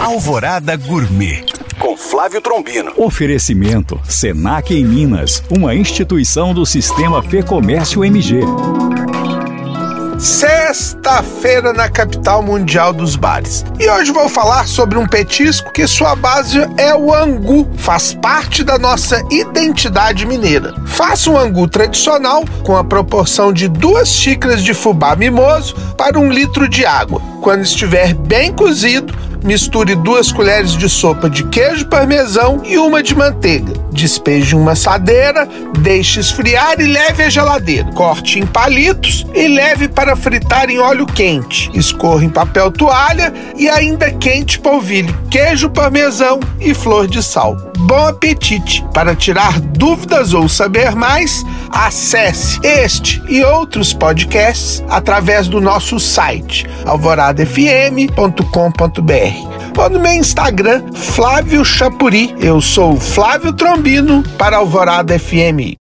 Alvorada Gourmet com Flávio Trombino. Oferecimento Senac em Minas, uma instituição do Sistema Fê Comércio MG. Sexta-feira na capital mundial dos bares. E hoje vou falar sobre um petisco que sua base é o angu, faz parte da nossa identidade mineira. Faça um angu tradicional com a proporção de duas xícaras de fubá mimoso para um litro de água. Quando estiver bem cozido, misture duas colheres de sopa de queijo parmesão e uma de manteiga. Despeje em uma assadeira, deixe esfriar e leve à geladeira. Corte em palitos e leve para fritar em óleo quente. Escorra em papel toalha e ainda quente polvilhe queijo parmesão e flor de sal. Bom apetite! Para tirar dúvidas ou saber mais, acesse este e outros podcasts através do nosso site alvoradafm.com.br ou no meu Instagram, Flávio Chapuri. Eu sou Flávio Trombino para Alvorada FM.